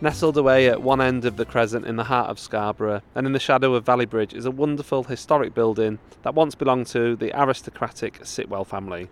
Nestled away at one end of the crescent in the heart of Scarborough and in the shadow of Valley Bridge is a wonderful historic building that once belonged to the aristocratic Sitwell family.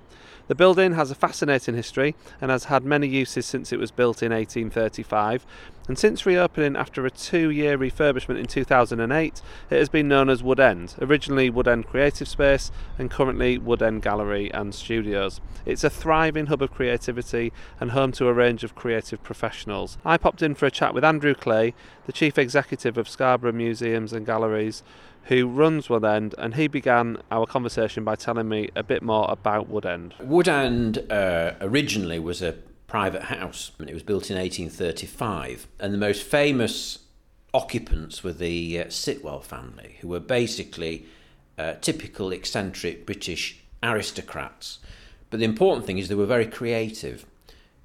The building has a fascinating history and has had many uses since it was built in 1835. And since reopening after a two year refurbishment in 2008, it has been known as Woodend, originally Woodend Creative Space and currently Woodend Gallery and Studios. It's a thriving hub of creativity and home to a range of creative professionals. I popped in for a chat with Andrew Clay, the Chief Executive of Scarborough Museums and Galleries, who runs Woodend, and he began our conversation by telling me a bit more about Woodend. Wood End uh, originally was a private house. It was built in 1835, and the most famous occupants were the uh, Sitwell family, who were basically uh, typical eccentric British aristocrats. But the important thing is they were very creative.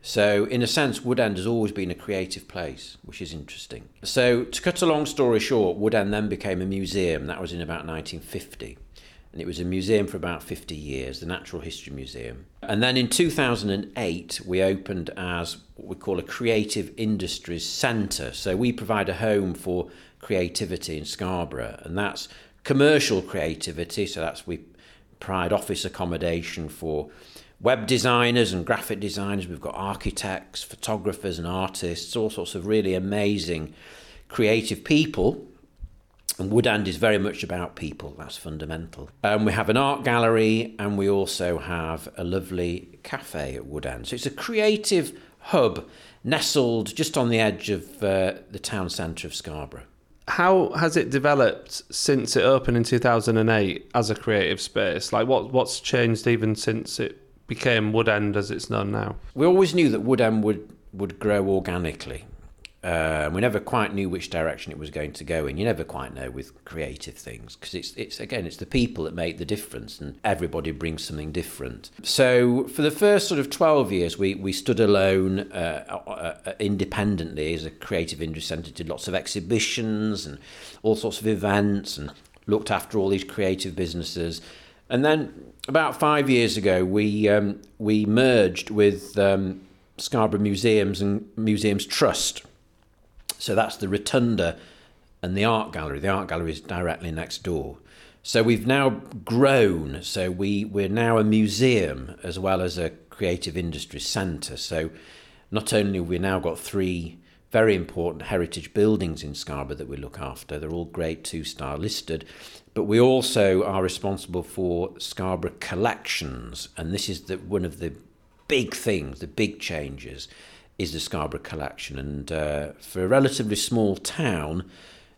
So, in a sense, Woodend has always been a creative place, which is interesting. So, to cut a long story short, Woodend then became a museum. That was in about 1950. And it was a museum for about 50 years, the Natural History Museum. And then in 2008, we opened as what we call a creative industries centre. So, we provide a home for creativity in Scarborough, and that's commercial creativity. So, that's we provide office accommodation for web designers and graphic designers, we've got architects, photographers, and artists, all sorts of really amazing creative people. And Woodend is very much about people, that's fundamental. Um, we have an art gallery and we also have a lovely cafe at Woodend. So it's a creative hub nestled just on the edge of uh, the town centre of Scarborough. How has it developed since it opened in 2008 as a creative space? Like, what what's changed even since it became Woodend as it's known now? We always knew that Woodend would, would grow organically. Uh, we never quite knew which direction it was going to go in. You never quite know with creative things because it's it's again it's the people that make the difference, and everybody brings something different. So for the first sort of twelve years, we we stood alone, uh, uh, uh independently as a creative industry centre. Did lots of exhibitions and all sorts of events, and looked after all these creative businesses. And then about five years ago, we um, we merged with um, Scarborough Museums and Museums Trust. So that's the Rotunda and the art gallery. The art gallery is directly next door. So we've now grown. So we we're now a museum as well as a creative industry centre. So not only have we now got three very important heritage buildings in Scarborough that we look after. They're all Grade 2 star listed. But we also are responsible for Scarborough collections, and this is the, one of the big things, the big changes, is the Scarborough collection. And uh, for a relatively small town,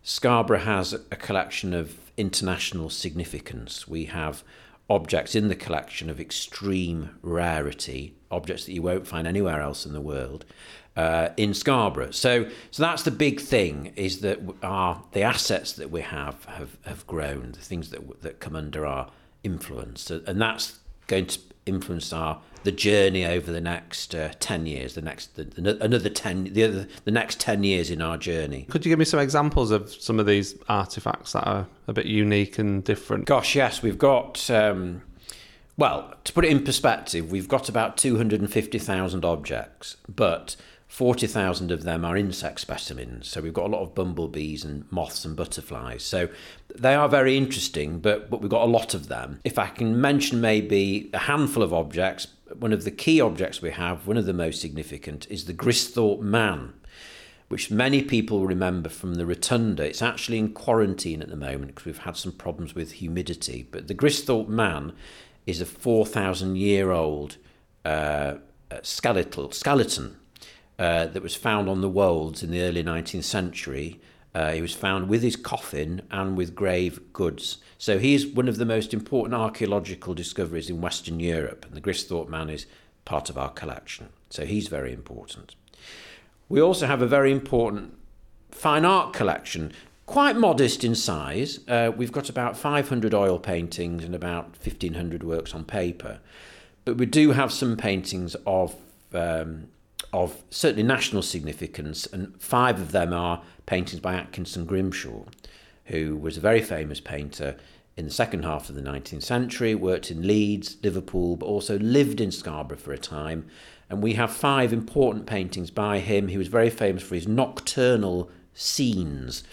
Scarborough has a collection of international significance. We have objects in the collection of extreme rarity, objects that you won't find anywhere else in the world uh, in Scarborough. So, so that's the big thing: is that our the assets that we have have have grown, the things that that come under our influence, and that's going to influence our the journey over the next uh, 10 years the next the, the, another 10 the other the next 10 years in our journey could you give me some examples of some of these artifacts that are a bit unique and different gosh yes we've got um, well to put it in perspective we've got about 250,000 objects but 40,000 of them are insect specimens. So we've got a lot of bumblebees and moths and butterflies. So they are very interesting, but, but we've got a lot of them. If I can mention maybe a handful of objects, one of the key objects we have, one of the most significant, is the Gristhorpe Man, which many people remember from the Rotunda. It's actually in quarantine at the moment because we've had some problems with humidity. But the Gristhorpe Man is a 4,000 year old uh, skeletal skeleton uh, that was found on the Wolds in the early 19th century. Uh, he was found with his coffin and with grave goods. So he's one of the most important archaeological discoveries in Western Europe, and the Gristhorpe man is part of our collection. So he's very important. We also have a very important fine art collection, quite modest in size. Uh, we've got about 500 oil paintings and about 1,500 works on paper. But we do have some paintings of um, of certainly national significance, and five of them are paintings by Atkinson Grimshaw, who was a very famous painter in the second half of the 19th century, worked in Leeds, Liverpool, but also lived in Scarborough for a time. And we have five important paintings by him. He was very famous for his nocturnal scenes.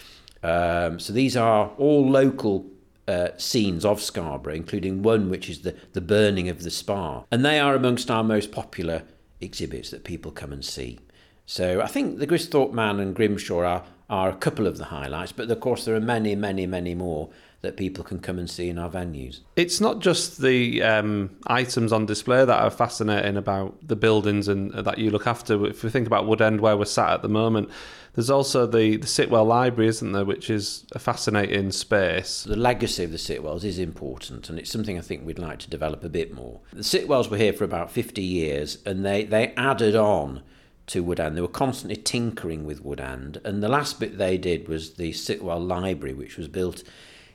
Um, so these are all local uh, scenes of Scarborough, including one which is the, the burning of the spa. And they are amongst our most popular exhibits that people come and see. So I think the Gristhorpe Man and Grimshaw are, are a couple of the highlights, but of course there are many, many, many more that people can come and see in our venues. It's not just the um, items on display that are fascinating about the buildings and that you look after. If we think about Woodend, where we're sat at the moment, there's also the, the Sitwell Library, isn't there, which is a fascinating space. The legacy of the Sitwells is important, and it's something I think we'd like to develop a bit more. The Sitwells were here for about 50 years, and they, they added on to Woodend. They were constantly tinkering with Woodend, and the last bit they did was the Sitwell Library, which was built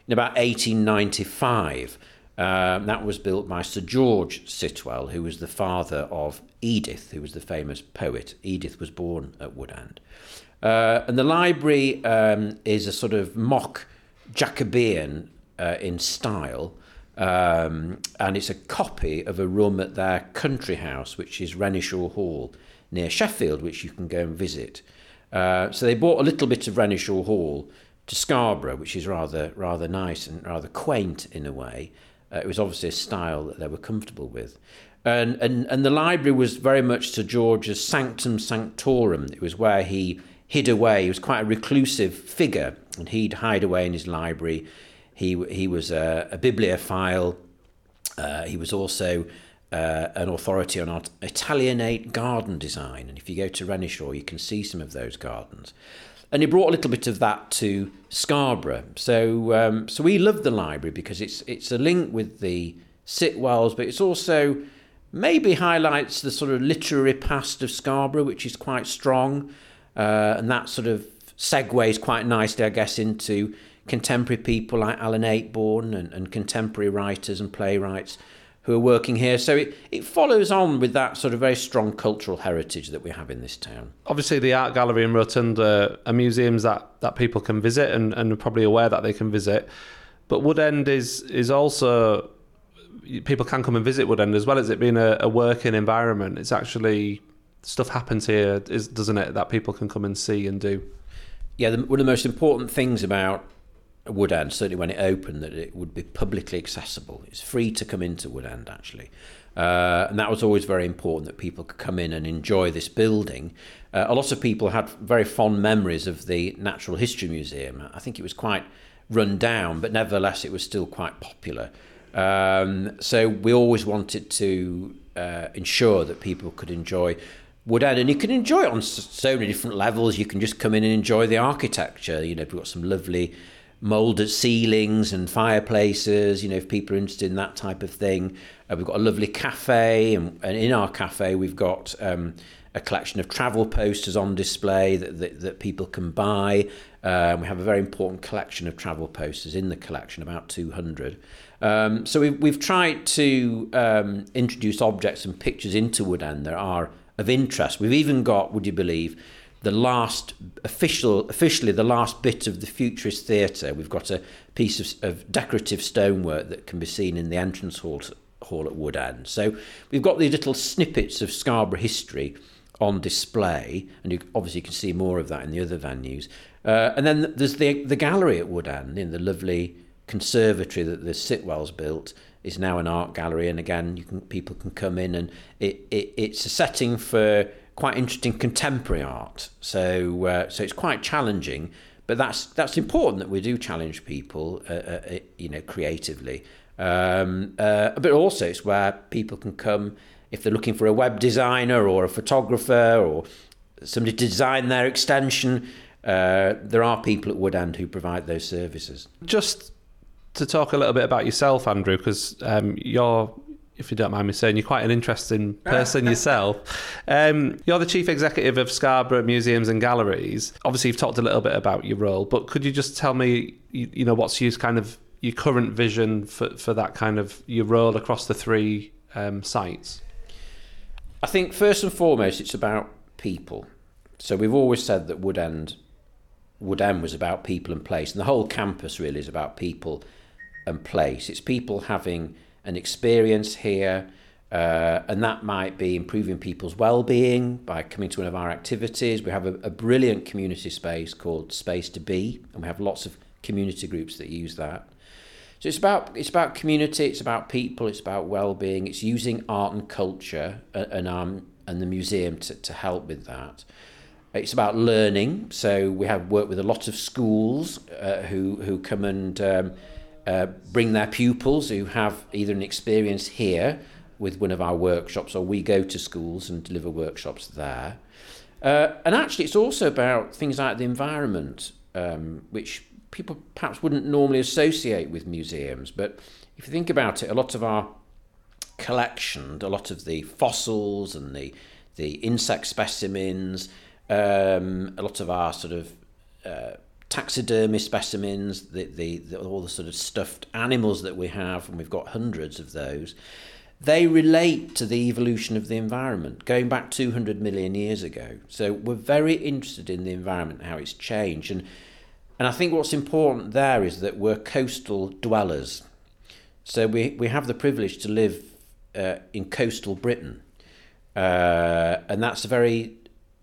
in about 1895. Um, that was built by Sir George Sitwell, who was the father of Edith, who was the famous poet. Edith was born at Woodend. Uh, and the library um, is a sort of mock Jacobean uh, in style, um, and it's a copy of a room at their country house, which is Renishaw Hall near Sheffield, which you can go and visit. Uh, so they bought a little bit of Renishaw Hall to Scarborough, which is rather rather nice and rather quaint in a way. Uh, it was obviously a style that they were comfortable with. And, and, and the library was very much Sir George's sanctum sanctorum. It was where he hid away. He was quite a reclusive figure, and he'd hide away in his library. He, he was a, a bibliophile. Uh, he was also uh, an authority on Italianate garden design. And if you go to Renishaw, you can see some of those gardens and he brought a little bit of that to Scarborough. So um, so we love the library because it's it's a link with the Sitwells, but it's also maybe highlights the sort of literary past of Scarborough, which is quite strong, uh, and that sort of segues quite nicely, I guess, into contemporary people like Alan Ayckbourn and, and contemporary writers and playwrights who are working here. So it, it follows on with that sort of very strong cultural heritage that we have in this town. Obviously, the Art Gallery and Rotunda are museums that, that people can visit and, and are probably aware that they can visit. But Woodend is is also people can come and visit Woodend as well as it being a, a working environment. It's actually stuff happens here, is, doesn't it? That people can come and see and do. Yeah, the, one of the most important things about Woodend, certainly when it opened, that it would be publicly accessible. It's free to come into Woodend, actually. Uh, and that was always very important that people could come in and enjoy this building. Uh, a lot of people had very fond memories of the Natural History Museum. I think it was quite run down, but nevertheless, it was still quite popular. Um, so we always wanted to uh, ensure that people could enjoy Woodend, and you can enjoy it on so many different levels. You can just come in and enjoy the architecture. You know, we've got some lovely moulded ceilings and fireplaces, you know, if people are interested in that type of thing. Uh, we've got a lovely cafe, and, and in our cafe, we've got um, a collection of travel posters on display that, that, that people can buy. Um, we have a very important collection of travel posters in the collection, about 200. Um, so we've, we've tried to um, introduce objects and pictures into Woodend that are of interest. We've even got, would you believe, the last official, officially the last bit of the futurist theatre. We've got a piece of, of decorative stonework that can be seen in the entrance hall, hall at Woodend. So we've got these little snippets of Scarborough history on display, and you obviously can see more of that in the other venues. Uh, and then there's the the gallery at Woodend in the lovely conservatory that the Sitwells built is now an art gallery, and again, you can people can come in and it, it it's a setting for quite interesting contemporary art. So uh, so it's quite challenging, but that's that's important that we do challenge people, uh, uh, uh you know, creatively. Um, uh, but also it's where people can come if they're looking for a web designer or a photographer or somebody to design their extension. Uh, there are people at Woodend who provide those services. Just to talk a little bit about yourself, Andrew, because um, you're if you don't mind me saying, you're quite an interesting person yourself. Um, you're the chief executive of Scarborough Museums and Galleries. Obviously, you've talked a little bit about your role, but could you just tell me, you, you know, what's your kind of your current vision for, for that kind of your role across the three um, sites? I think first and foremost, it's about people. So we've always said that Woodend, Woodend was about people and place, and the whole campus really is about people and place. It's people having an experience here, uh, and that might be improving people's well-being by coming to one of our activities. We have a, a brilliant community space called Space to Be, and we have lots of community groups that use that. So it's about it's about community, it's about people, it's about well-being. It's using art and culture and um, and the museum to, to help with that. It's about learning. So we have worked with a lot of schools uh, who who come and um, uh, bring their pupils who have either an experience here with one of our workshops, or we go to schools and deliver workshops there. Uh, and actually, it's also about things like the environment, um, which people perhaps wouldn't normally associate with museums. But if you think about it, a lot of our collection, a lot of the fossils and the the insect specimens, um, a lot of our sort of uh, taxidermy specimens, the, the, the all the sort of stuffed animals that we have, and we've got hundreds of those. They relate to the evolution of the environment, going back 200 million years ago. So we're very interested in the environment, how it's changed, and and I think what's important there is that we're coastal dwellers. So we, we have the privilege to live uh, in coastal Britain. Uh, and that's a very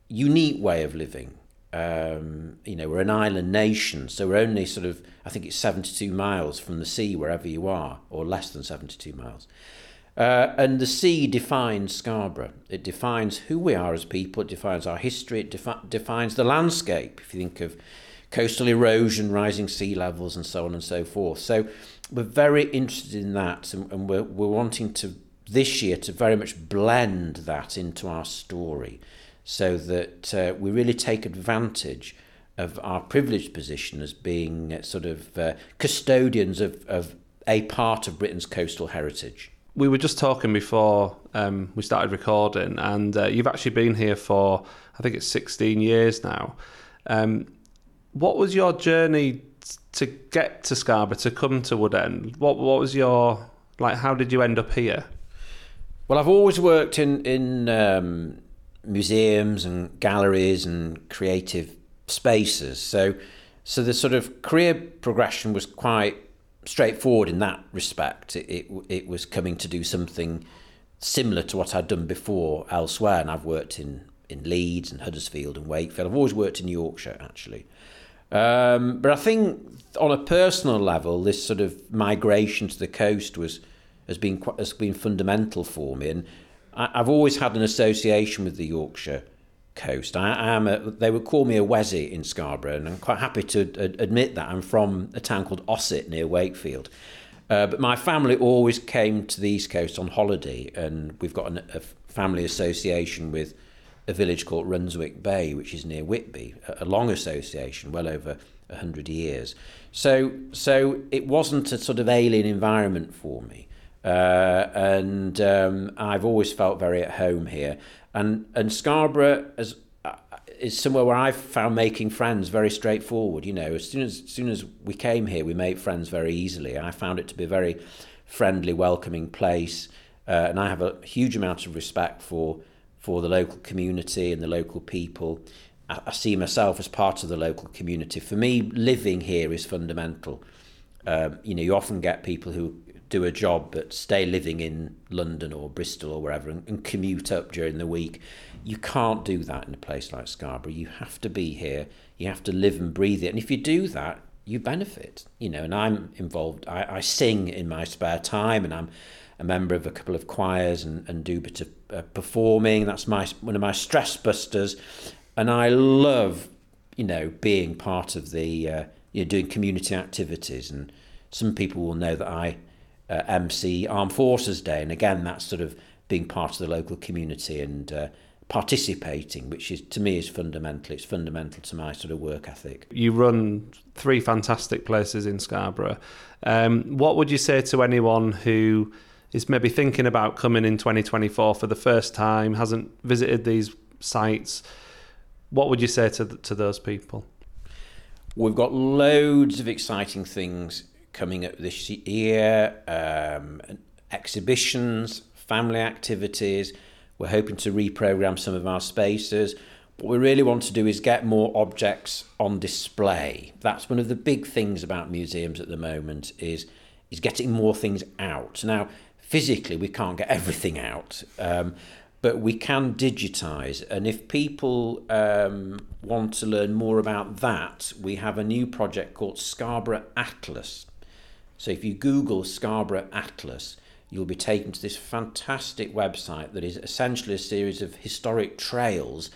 unique way of living. Um, you know, we're an island nation, so we're only sort of, I think it's 72 miles from the sea wherever you are, or less than 72 miles. Uh, and the sea defines Scarborough. It defines who we are as people, it defines our history, it defi- defines the landscape. If you think of coastal erosion, rising sea levels, and so on and so forth. So we're very interested in that, and, and we're, we're wanting to this year to very much blend that into our story so that uh, we really take advantage of our privileged position as being uh, sort of uh, custodians of, of a part of Britain's coastal heritage. We were just talking before um, we started recording, and uh, you've actually been here for, I think it's 16 years now. Um, what was your journey to get to Scarborough to come to Woodend? What what was your like? How did you end up here? Well, I've always worked in in um, museums and galleries and creative spaces. So so the sort of career progression was quite straightforward in that respect. It, it, it was coming to do something similar to what I'd done before elsewhere, and I've worked in in Leeds and Huddersfield and Wakefield. I've always worked in Yorkshire actually. Um, but I think on a personal level, this sort of migration to the coast was has been has been fundamental for me, and I, have always had an association with the Yorkshire coast. I, I am a, they would call me a Wessie in Scarborough, and I'm quite happy to ad- admit that I'm from a town called Ossett near Wakefield. Uh, but my family always came to the East Coast on holiday, and we've got an, a family association with a village called Runswick Bay, which is near Whitby, a long association, well over a hundred years. So, so it wasn't a sort of alien environment for me, uh, and um, I've always felt very at home here. And and Scarborough as uh, is somewhere where I've found making friends very straightforward. You know, as soon as, as soon as we came here, we made friends very easily. I found it to be a very friendly, welcoming place, uh, and I have a huge amount of respect for for the local community and the local people. I, I see myself as part of the local community. For me, living here is fundamental. Um, you know, you often get people who do a job but stay living in London or Bristol or wherever and, and commute up during the week. You can't do that in a place like Scarborough. You have to be here. You have to live and breathe it. And if you do that, you benefit. You know, and I'm involved. I, I sing in my spare time, and I'm a member of a couple of choirs and, and do a bit of uh, performing. That's my one of my stress busters, and I love, you know, being part of the uh, you know doing community activities. And some people will know that I uh, MC Armed Forces Day, and again, that's sort of being part of the local community and uh, participating, which is to me is fundamental. It's fundamental to my sort of work ethic. You run three fantastic places in Scarborough. Um, what would you say to anyone who is maybe thinking about coming in 2024 for the first time, hasn't visited these sites, what would you say to to those people? We've got loads of exciting things coming up this year, um, exhibitions, family activities. We're hoping to reprogram some of our spaces. What we really want to do is get more objects on display. That's one of the big things about museums at the moment is is getting more things out. Now, physically, we can't get everything out. Um, but we can digitize. And if people um, want to learn more about that, we have a new project called Scarborough Atlas. So if you Google Scarborough Atlas, you'll be taken to this fantastic website that is essentially a series of historic trails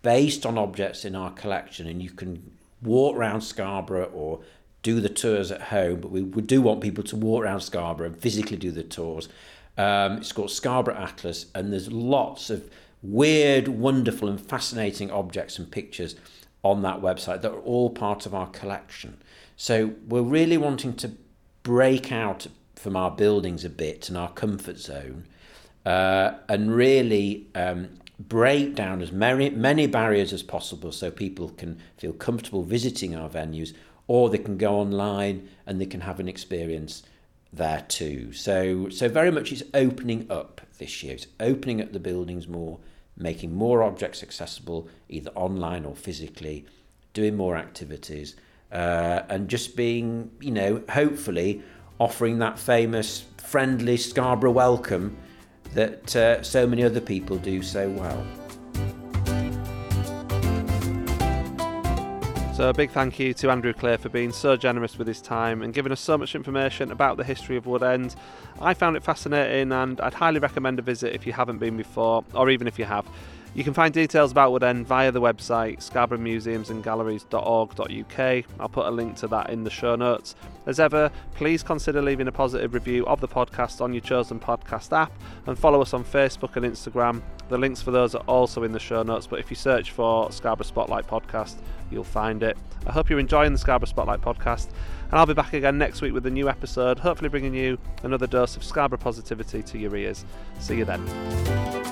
based on objects in our collection. And you can walk around Scarborough or do the tours at home, but we, we do want people to walk around Scarborough and physically do the tours. Um, it's called Scarborough Atlas, and there's lots of weird, wonderful, and fascinating objects and pictures on that website that are all part of our collection. So we're really wanting to break out from our buildings a bit and our comfort zone uh, and really um, break down as many, many barriers as possible so people can feel comfortable visiting our venues or they can go online and they can have an experience there too. So, so very much it's opening up this year. It's opening up the buildings more, making more objects accessible, either online or physically, doing more activities, uh, and just being, you know, hopefully offering that famous friendly Scarborough welcome that uh, so many other people do so well. So, a big thank you to Andrew Clay for being so generous with his time and giving us so much information about the history of Woodend. I found it fascinating and I'd highly recommend a visit if you haven't been before, or even if you have. You can find details about Woodend via the website scarboroughmuseumsandgalleries.org.uk. I'll put a link to that in the show notes. As ever, please consider leaving a positive review of the podcast on your chosen podcast app and follow us on Facebook and Instagram. The links for those are also in the show notes, but if you search for Scarborough Spotlight Podcast, you'll find it. I hope you're enjoying the Scarborough Spotlight Podcast, and I'll be back again next week with a new episode, hopefully bringing you another dose of Scarborough positivity to your ears. See you then.